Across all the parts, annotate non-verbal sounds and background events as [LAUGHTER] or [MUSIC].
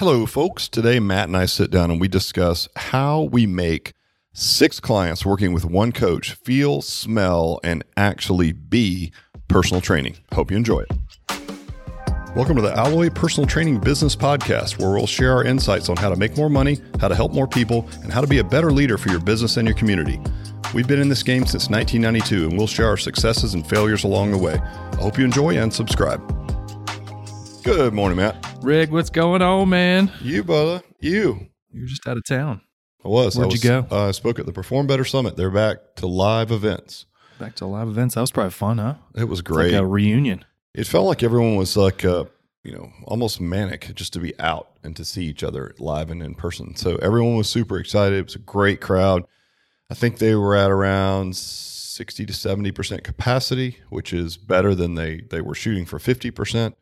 Hello, folks. Today, Matt and I sit down and we discuss how we make six clients working with one coach feel, smell, and actually be personal training. Hope you enjoy it. Welcome to the Alloy Personal Training Business Podcast, where we'll share our insights on how to make more money, how to help more people, and how to be a better leader for your business and your community. We've been in this game since 1992, and we'll share our successes and failures along the way. I hope you enjoy and subscribe. Good morning, Matt. Rick, what's going on, man? You, brother. You. You're just out of town. I was. Where'd I was, you go? Uh, I spoke at the Perform Better Summit. They're back to live events. Back to live events. That was probably fun, huh? It was great. like a reunion. it felt like everyone was like, uh, you know, almost manic just to be out and to see each other live and in person. So everyone was super excited. It was a great crowd. I think they were at around 60 to 70% capacity, which is better than they, they were shooting for 50%.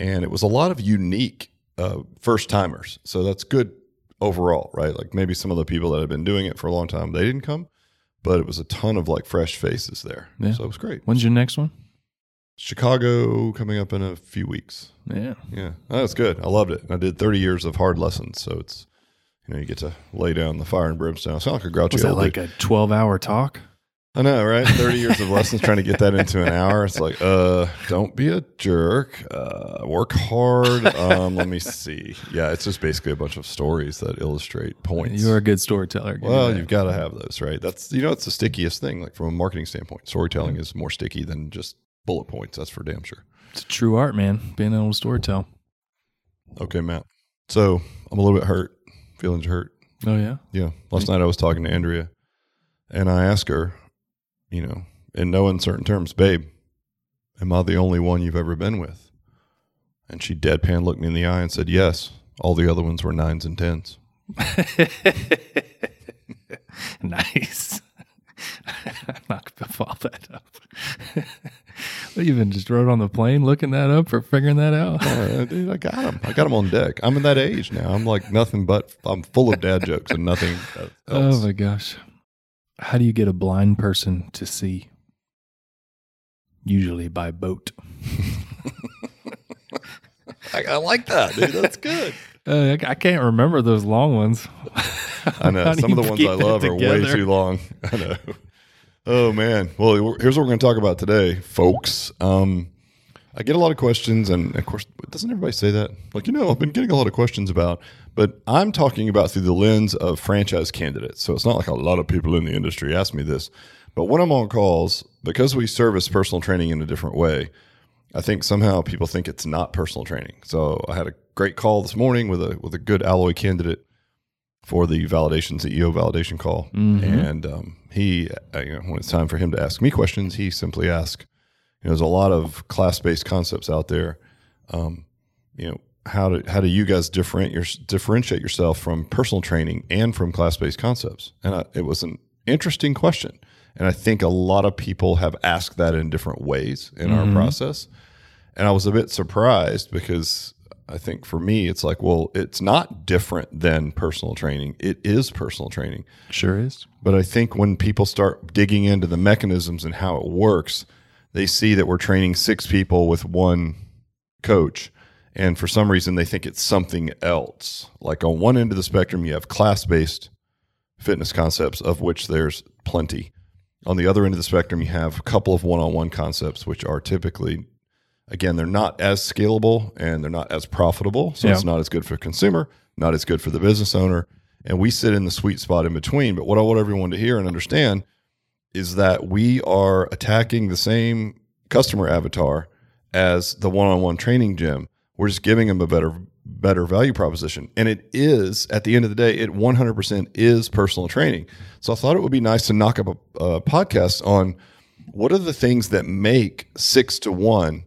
And it was a lot of unique uh, first timers. So that's good overall, right? Like maybe some of the people that have been doing it for a long time, they didn't come, but it was a ton of like fresh faces there. Yeah. So it was great. When's your next one? Chicago coming up in a few weeks. Yeah. Yeah, oh, that's good. I loved it. I did 30 years of hard lessons, so it's you know you get to lay down the fire and brimstone. I sound like a grouchy Was that like dude. a 12 hour talk? I know, right? 30 years of lessons trying to get that into an hour. It's like, uh, don't be a jerk. Uh, work hard. Um, let me see. Yeah, it's just basically a bunch of stories that illustrate points. You're a good storyteller. Well, you've got to have those, right? That's you know, it's the stickiest thing. Like from a marketing standpoint, storytelling is more sticky than just bullet points. That's for damn sure. It's a true art, man. Being able to storytell. Okay, Matt. So I'm a little bit hurt. Feelings hurt. Oh, yeah. Yeah. Last night I was talking to Andrea and I asked her, you know, in no uncertain terms, babe, am I the only one you've ever been with? And she deadpan looked me in the eye and said, yes. All the other ones were nines and tens. [LAUGHS] nice. I'm [LAUGHS] not going to follow that up. [LAUGHS] You even just wrote on the plane looking that up or figuring that out? Uh, dude, I got them. I got them on deck. I'm in that age now. I'm like nothing but, I'm full of dad jokes and nothing else. Oh, my gosh. How do you get a blind person to see? Usually by boat. I, I like that, dude. That's good. [LAUGHS] Uh, I I can't remember those long ones. I know. [LAUGHS] Some of the ones I love are way too long. [LAUGHS] I know. Oh man. Well, here's what we're going to talk about today, folks. Um, I get a lot of questions, and of course, doesn't everybody say that? Like, you know, I've been getting a lot of questions about, but I'm talking about through the lens of franchise candidates. So it's not like a lot of people in the industry ask me this, but when I'm on calls, because we service personal training in a different way, I think somehow people think it's not personal training. So I had a great call this morning with a with a good alloy candidate for the validation CEO validation call, and um, he, uh, you know, when it's time for him to ask me questions, he simply asks. You know, there's a lot of class based concepts out there. Um, you know, how do how do you guys differentiate your, differentiate yourself from personal training and from class based concepts? And I, it was an interesting question, and I think a lot of people have asked that in different ways in our mm-hmm. process. And I was a bit surprised because I think for me, it's like, well, it's not different than personal training. It is personal training. Sure is. But I think when people start digging into the mechanisms and how it works, they see that we're training six people with one coach. And for some reason, they think it's something else. Like on one end of the spectrum, you have class based fitness concepts, of which there's plenty. On the other end of the spectrum, you have a couple of one on one concepts, which are typically, again, they're not as scalable and they're not as profitable. So Yeah. it's not as good for the consumer, not as good for the business owner. And we sit in the sweet spot in between. But what I want everyone to hear and understand is that we are attacking the same customer avatar as the one-on-one training gym. We're just giving them a better better value proposition. And it is at the end of the day, it 100% is personal training. So I thought it would be nice to knock up a, a podcast on what are the things that make 6 to 1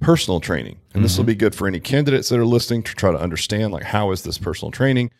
personal training. And this will mm-hmm. be good for any candidates that are listening to try to understand like how is this personal training?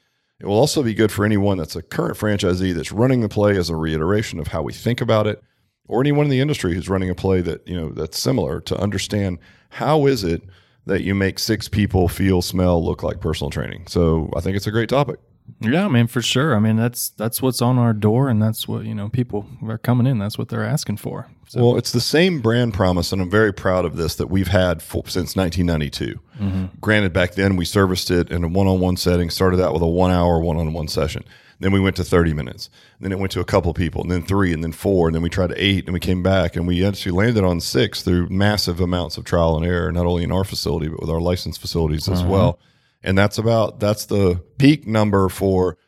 It will also be good for anyone that's a current franchisee that's running the play as a reiteration of how we think about it, or anyone in the industry who's running a play that you know that's similar to understand how is it that you make six people feel, smell, look like personal training. So I think it's a great topic. Yeah, I mean for sure. I mean that's that's what's on our door, and that's what you know people are coming in. That's what they're asking for. So. Well, it's the same brand promise, and I'm very proud of this that we've had for, since 1992. Mm-hmm. Granted, back then we serviced it in a one-on-one setting. Started out with a one-hour one-on-one session. Then we went to 30 minutes. Then it went to a couple people, and then three, and then four, and then we tried eight, and we came back, and we actually landed on six through massive amounts of trial and error, not only in our facility but with our licensed facilities as uh-huh. well. And that's about that's the peak number for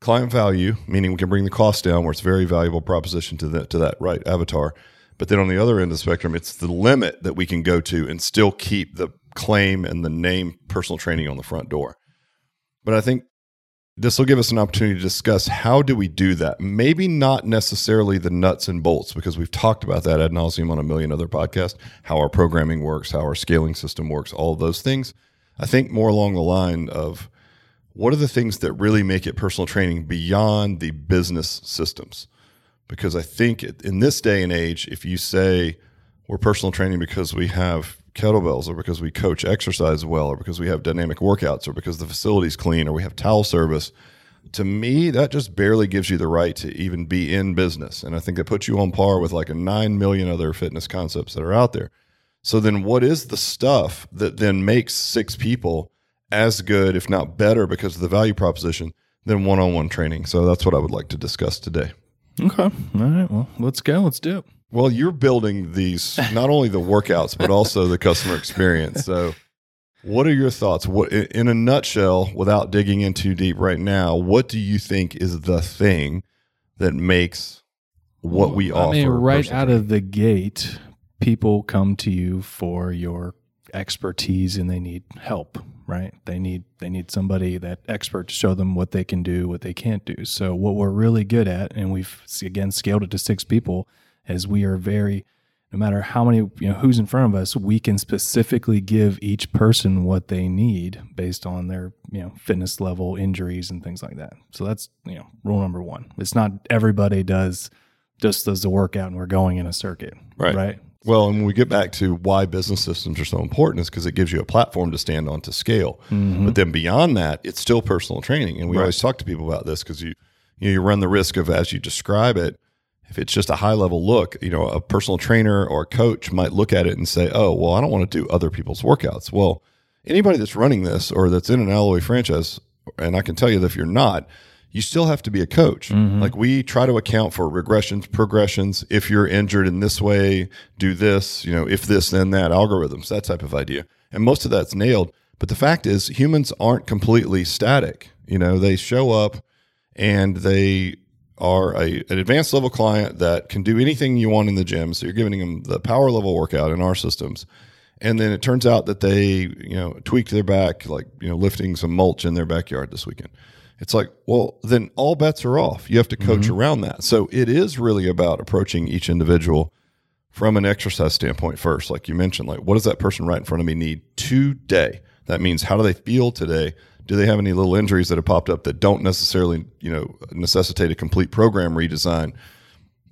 client value, meaning we can bring the cost down, where it's a very valuable proposition to that to that right avatar. But then on the other end of the spectrum, it's the limit that we can go to and still keep the claim and the name personal training on the front door. But I think this will give us an opportunity to discuss how do we do that. Maybe not necessarily the nuts and bolts, because we've talked about that ad nauseum on a million other podcasts, how our programming works, how our scaling system works, all those things. I think more along the line of what are the things that really make it personal training beyond the business systems? Because I think in this day and age, if you say we're personal training because we have kettlebells or because we coach exercise well or because we have dynamic workouts or because the facility's clean or we have towel service to me that just barely gives you the right to even be in business. And i think that puts you on par with like a 9 million other fitness concepts that are out there. So then what is the stuff that then makes six people as good if not better because of the value proposition than one-on-one training? So that's what i would like to discuss today okay all right well let's go let's do it well, you're building these not only the workouts but also the customer experience. So, what are your thoughts? What, in a nutshell, without digging in too deep right now, what do you think is the thing that makes what we offer? I mean, right out of the gate, people come to you for your expertise and they need help right? They need they need somebody that expert to show them what they can do what they can't do. So what we're really good at and we've again scaled it to six people as we are very no matter how many you know who's in front of us we can specifically give each person what they need based on their you know fitness level injuries and things like that. So that's you know rule number one. It's not everybody does just does the workout and we're going in a circuit right. right well and when we get back to why business systems are so important is because it gives you a platform to stand on to scale mm-hmm. but then beyond that it's still personal training and we right. always talk to people about this because you you, know, you run the risk of as you describe it if it's just a high level look, you know, a personal trainer or a coach might look at it and say, "Oh, well, I don't want to do other people's workouts." Well, anybody that's running this or that's in an Alloy franchise, and I can tell you that if you're not, you still have to be a coach. Mm-hmm. Like we try to account for regressions, progressions. If you're injured in this way, do this. You know, if this, then that. Algorithms, that type of idea, and most of that's nailed. But the fact is, humans aren't completely static. You know, they show up and they are a, an advanced level client that can do anything you want in the gym. So you're giving them the power level workout in our systems. And then it turns out that they, you know, tweaked their back, like, you know, lifting some mulch in their backyard this weekend. It's like, well, then all bets are off. You have to coach mm-hmm. around that. So it is really about approaching each individual from an exercise standpoint first. Like you mentioned, like, what does that person right in front of me need today? That means how do they feel today? do they have any little injuries that have popped up that don't necessarily you know necessitate a complete program redesign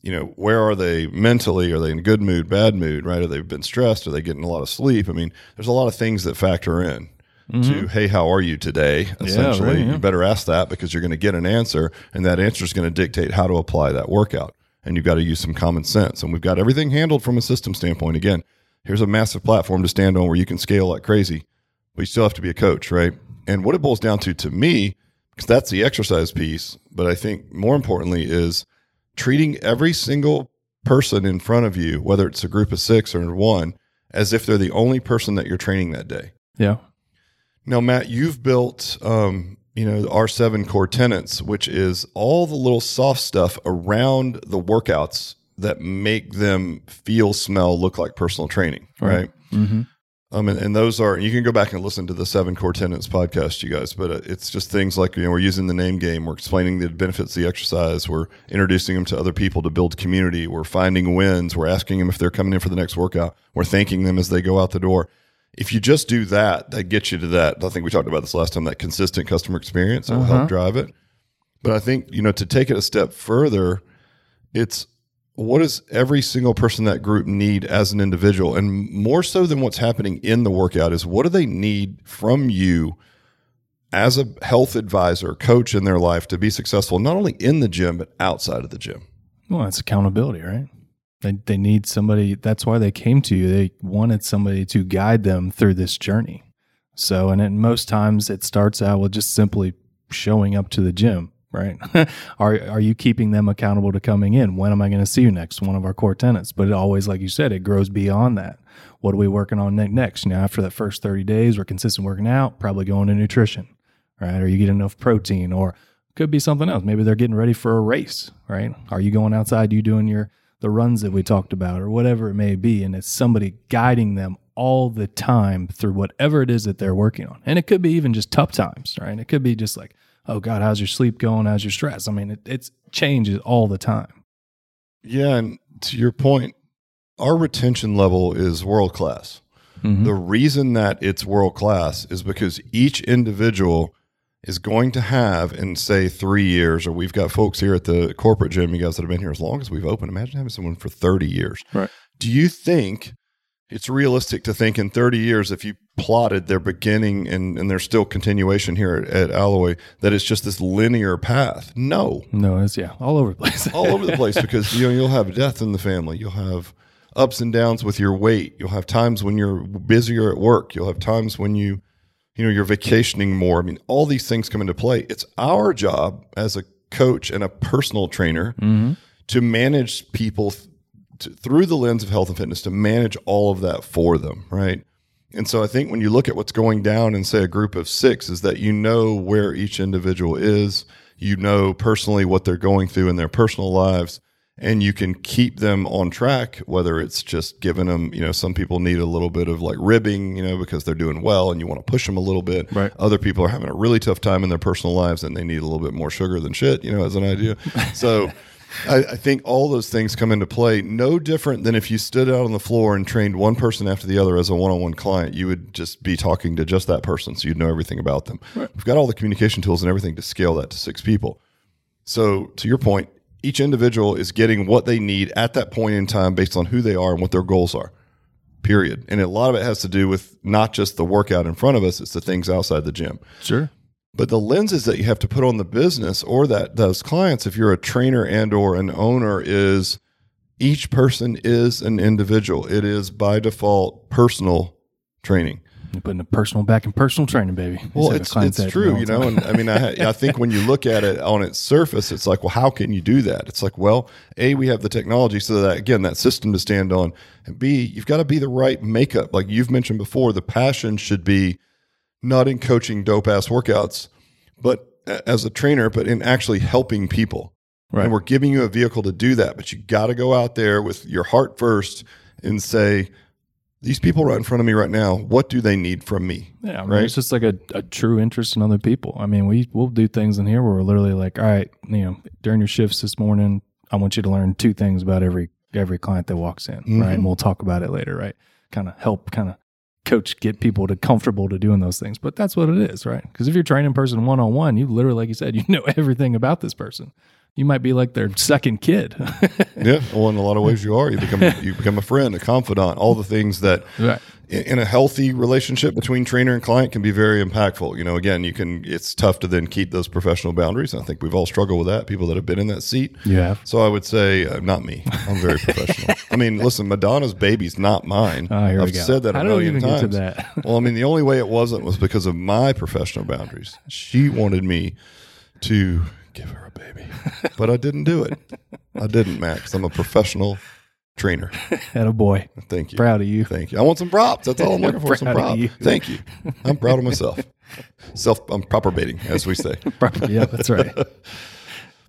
you know where are they mentally are they in good mood bad mood right have they been stressed are they getting a lot of sleep i mean there's a lot of things that factor in mm-hmm. to hey how are you today essentially yeah, yeah. you better ask that because you're going to get an answer and that answer is going to dictate how to apply that workout and you've got to use some common sense and we've got everything handled from a system standpoint again here's a massive platform to stand on where you can scale like crazy but you still have to be a coach right and what it boils down to to me, because that's the exercise piece, but I think more importantly is treating every single person in front of you, whether it's a group of six or one, as if they're the only person that you're training that day. Yeah. Now, Matt, you've built, um, you know, our seven core tenants, which is all the little soft stuff around the workouts that make them feel, smell, look like personal training, right? right? Mm-hmm. Um, and, and, those are you can go back and listen to the seven core tenants podcast, you guys. But uh, it's just things like you know we're using the name game, we're explaining the benefits of the exercise, we're introducing them to other people to build community, we're finding wins, we're asking them if they're coming in for the next workout, we're thanking them as they go out the door. If you just do that, that gets you to that. I think we talked about this last time. That consistent customer experience will uh-huh. help drive it. But I think you know to take it a step further, it's what does every single person that group need as an individual and more so than what's happening in the workout is what do they need from you as a health advisor, coach in their life to be successful, not only in the gym, but outside of the gym? Well, it's accountability, right? They, they need somebody. That's why they came to you. They wanted somebody to guide them through this journey. So, and then most times it starts out with just simply showing up to the gym, right? [LAUGHS] are are you keeping them accountable to coming in? When am I going to see you next? One of our core tenants. But it always, like you said, it grows beyond that. What are we working on next? You know, after that first 30 days, we're consistent working out, probably going to nutrition, right? Are you getting enough protein or could be something else. Maybe they're getting ready for a race, right? Are you going outside? You doing your the runs that we talked about or whatever it may be and it's somebody guiding them all the time through whatever it is that they're working on. And it could be even just tough times, right? It could be just like, "Oh god, how's your sleep going? How's your stress?" I mean, it it's changes all the time. Yeah, and to your point, our retention level is world class. Mm-hmm. The reason that it's world class is because each individual is going to have in say three years, or we've got folks here at the corporate gym, you guys that have been here as long as we've opened. Imagine having someone for 30 years. Right. Do you think it's realistic to think in 30 years, if you plotted their beginning and, and there's still continuation here at, at Alloy, that it's just this linear path? No. No, it's yeah, all over the place. [LAUGHS] all over the place because you know you'll have death in the family. You'll have ups and downs with your weight. You'll have times when you're busier at work. You'll have times when you you know, you're vacationing more. I mean, all these things come into play. It's our job as a coach and a personal trainer mm-hmm. to manage people th- to, through the lens of health and fitness to manage all of that for them, right? And so I think when you look at what's going down in say a group of 6 is that you know where each individual is, you know personally what they're going through in their personal lives and you can keep them on track whether it's just giving them you know some people need a little bit of like ribbing you know because they're doing well and you want to push them a little bit. Right. Other people are having a really tough time in their personal lives and they need a little bit more sugar than shit you know as an idea. [LAUGHS] So I, I, think all those things come into play. No different than if you stood out on the floor and trained one person after the other as a one-on-one client you would just be talking to just that person so you'd know everything about them. Right. we've got all the communication tools and everything to scale that to six people. So to your point each individual is getting what they need at that point in time based on who they are and what their goals are. Period. And a lot of it has to do with not just the workout in front of us, it's the things outside the gym. Sure. But the lenses that you have to put on the business or that those clients, if you're a trainer and or an owner, is each person is an individual. It is by default personal training. You're putting a personal back in personal training, baby. Well, it's, it's true, you know. And I mean, I, I think when you look at it on its surface, it's like, well, how can you do that? It's like, well, a we have the technology so that again that system to stand on, and b you've got to be the right makeup. Like you've mentioned before, the passion should be not in coaching dope ass workouts, but as a trainer, but in actually helping people. Right. And we're giving you a vehicle to do that, but you got to go out there with your heart first and say, these people right in front of me right now, what do they need from me? Yeah, I mean, right? it's just like a, a true interest in other people. I mean, we we'll do things in here where we're literally like, all right, you know, during your shifts this morning, I want you to learn two things about every every client that walks in, mm-hmm. right? And we'll talk about it later, right? Kind of help, kind of coach, get people to comfortable to doing those things. But that's what it is, right? Because if you're training person one on one, you literally, like you said, [LAUGHS] you know everything about this person you might be like their second kid. [LAUGHS] yeah, well, in a lot of ways, you are. You become [LAUGHS] you become a friend, a confidant, all the things that right. in, in, a healthy relationship between trainer and client can be very impactful. You know, again, you can. It's tough to then keep those professional boundaries. I think we've all struggled with that. People that have been in that seat. Yeah. So I would say, uh, not me. I'm very professional. [LAUGHS] I mean, listen, Madonna's baby's not mine. Oh, here I've we go. said that a I million times. Get to that. well, I mean, the only way it wasn't was because of my professional boundaries. She wanted me to give her a baby. but I didn't do it. I didn't, Max. I'm a professional trainer. [LAUGHS] And a boy. Thank you. Proud of you. Thank you. I want some props. That's all I'm looking for. [LAUGHS] some props. Thank you. I'm proud of myself. Self, I'm proper baiting, as we say. [LAUGHS] yeah, that's right.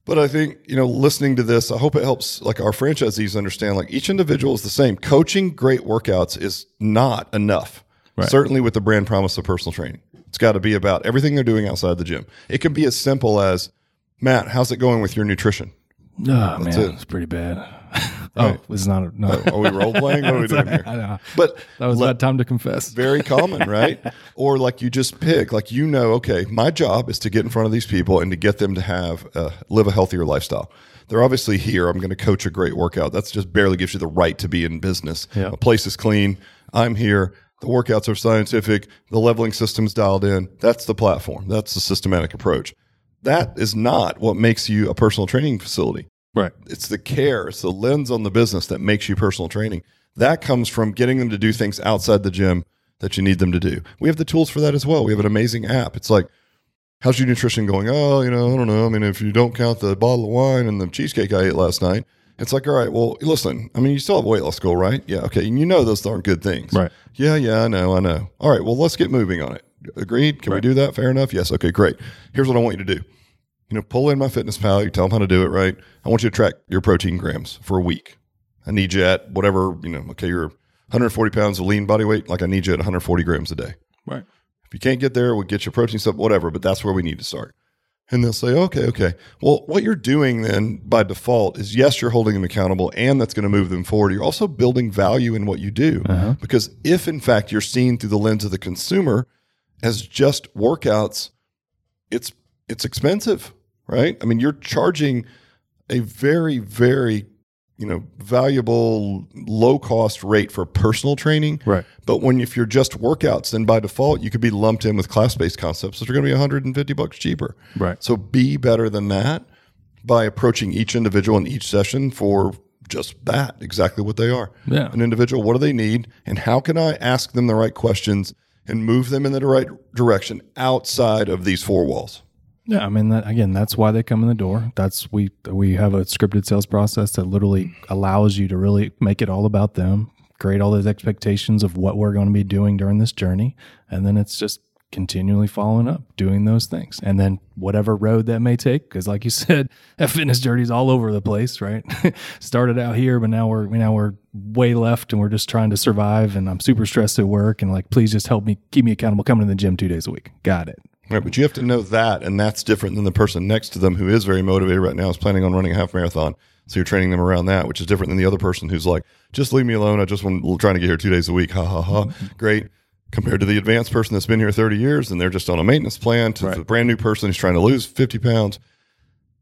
But I think, you know, listening to this, I hope it helps like our franchisees understand like each individual is the same. Coaching great workouts is not enough. Right. Certainly with the brand promise of personal training. It's got to be about everything they're doing outside the gym. It can be as simple as Matt, how's it going with your nutrition? Oh That's man, it. it's pretty bad. [LAUGHS] oh, it's not. A, no. Are we role playing? What are we doing [LAUGHS] here? I know. But that was that time to confess. Very common, [LAUGHS] right? or like you just pick, like you know, okay, my job is to get in front of these people and to get them to have uh, live a healthier lifestyle. They're obviously here. I'm going to coach a great workout. That's just barely gives you the right to be in business. Yeah. A place is clean. I'm here. The workouts are scientific. The leveling system's dialed in. That's the platform. That's the systematic approach. That is not what makes you a personal training facility. Right. It's the care, it's the lens on the business that makes you personal training. That comes from getting them to do things outside the gym that you need them to do. We have the tools for that as well. We have an amazing app. It's like, how's your nutrition going? Oh, you know, I don't know. I mean, if you don't count the bottle of wine and the cheesecake I ate last night, it's like, all right, well, listen, I mean, you still have weight loss goal, right? Yeah, okay. And you know those aren't good things. Right. Yeah, yeah, I know, I know. All right, well, let's get moving on it. Agreed? Can we do that? Fair enough? Yes. Okay, great. Here's what I want you to do. You know, pull in MyFitnessPal, you tell them how to do it, right? I want you to track your protein grams for a week. I need you at whatever, you know, okay, you're 140 pounds of lean body weight, like I need you at 140 grams a day. Right. If you can't get there, we'll get your protein stuff, whatever, but that's where we need to start. And they'll say, okay, okay. Well, what you're doing then by default is yes, you're holding them accountable and that's going to move them forward. You're also building value in what you do. Uh-huh. Because if in fact you're seen through the lens of the consumer as just workouts, it's it's expensive, right? I mean, you're charging a very, very, you know, valuable low cost rate for personal training. Right. But when if you're just workouts, then by default you could be lumped in with class based concepts which are going to be 150 bucks cheaper. Right. So be better than that by approaching each individual in each session for just that, exactly what they are. Yeah. An individual, what do they need? And how can I ask them the right questions and move them in the right direction outside of these four walls? Yeah, I mean that again. That's why they come in the door. That's we we have a scripted sales process that literally allows you to really make it all about them, create all those expectations of what we're going to be doing during this journey, and then it's just continually following up, doing those things, and then whatever road that may take. Because like you [LAUGHS] said, that fitness journey is all over the place, right? [LAUGHS] Started out here, but now we're now we're way left, and we're just trying to survive. And I'm super stressed at work, and like, please just help me, keep me accountable, coming to the gym two days a week. Got it. Right, but you have to know that, and that's different than the person next to them who is very motivated right now, is planning on running a half marathon. So you're training them around that, which is different than the other person who's like, just leave me alone. I just want trying to get here two days a week. Ha ha ha. Great. Compared to the advanced person that's been here 30 years and they're just on a maintenance plan to the brand new person who's trying to lose 50 pounds.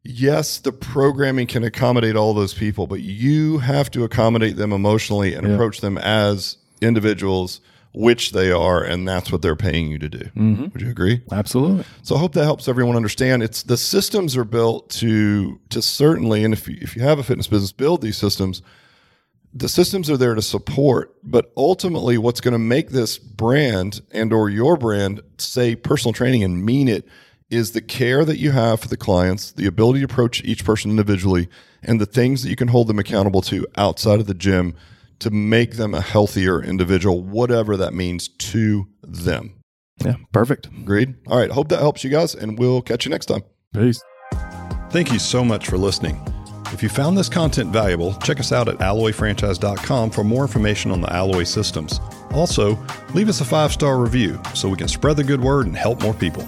Yes, the programming can accommodate all those people, but you have to accommodate them emotionally and approach them as individuals, which they are, and that's what they're paying you to do. Mm-hmm. Would you agree? Absolutely. So I hope that helps everyone understand. It's the systems are built to to certainly, and if you, if you have a fitness business, build these systems. The systems are there to support, but ultimately, what's going to make this brand and or your brand say personal training and mean it is the care that you have for the clients, the ability to approach each person individually, and the things that you can hold them accountable to outside of the gym to make them a healthier individual, whatever that means to them. Yeah. Perfect. Agreed. All right. Hope that helps you guys, and we'll catch you next time. Peace. Thank you so much for listening. If you found this content valuable, check us out at alloyfranchise.com for more information on the Alloy systems. Also, leave us a five star review so we can spread the good word and help more people.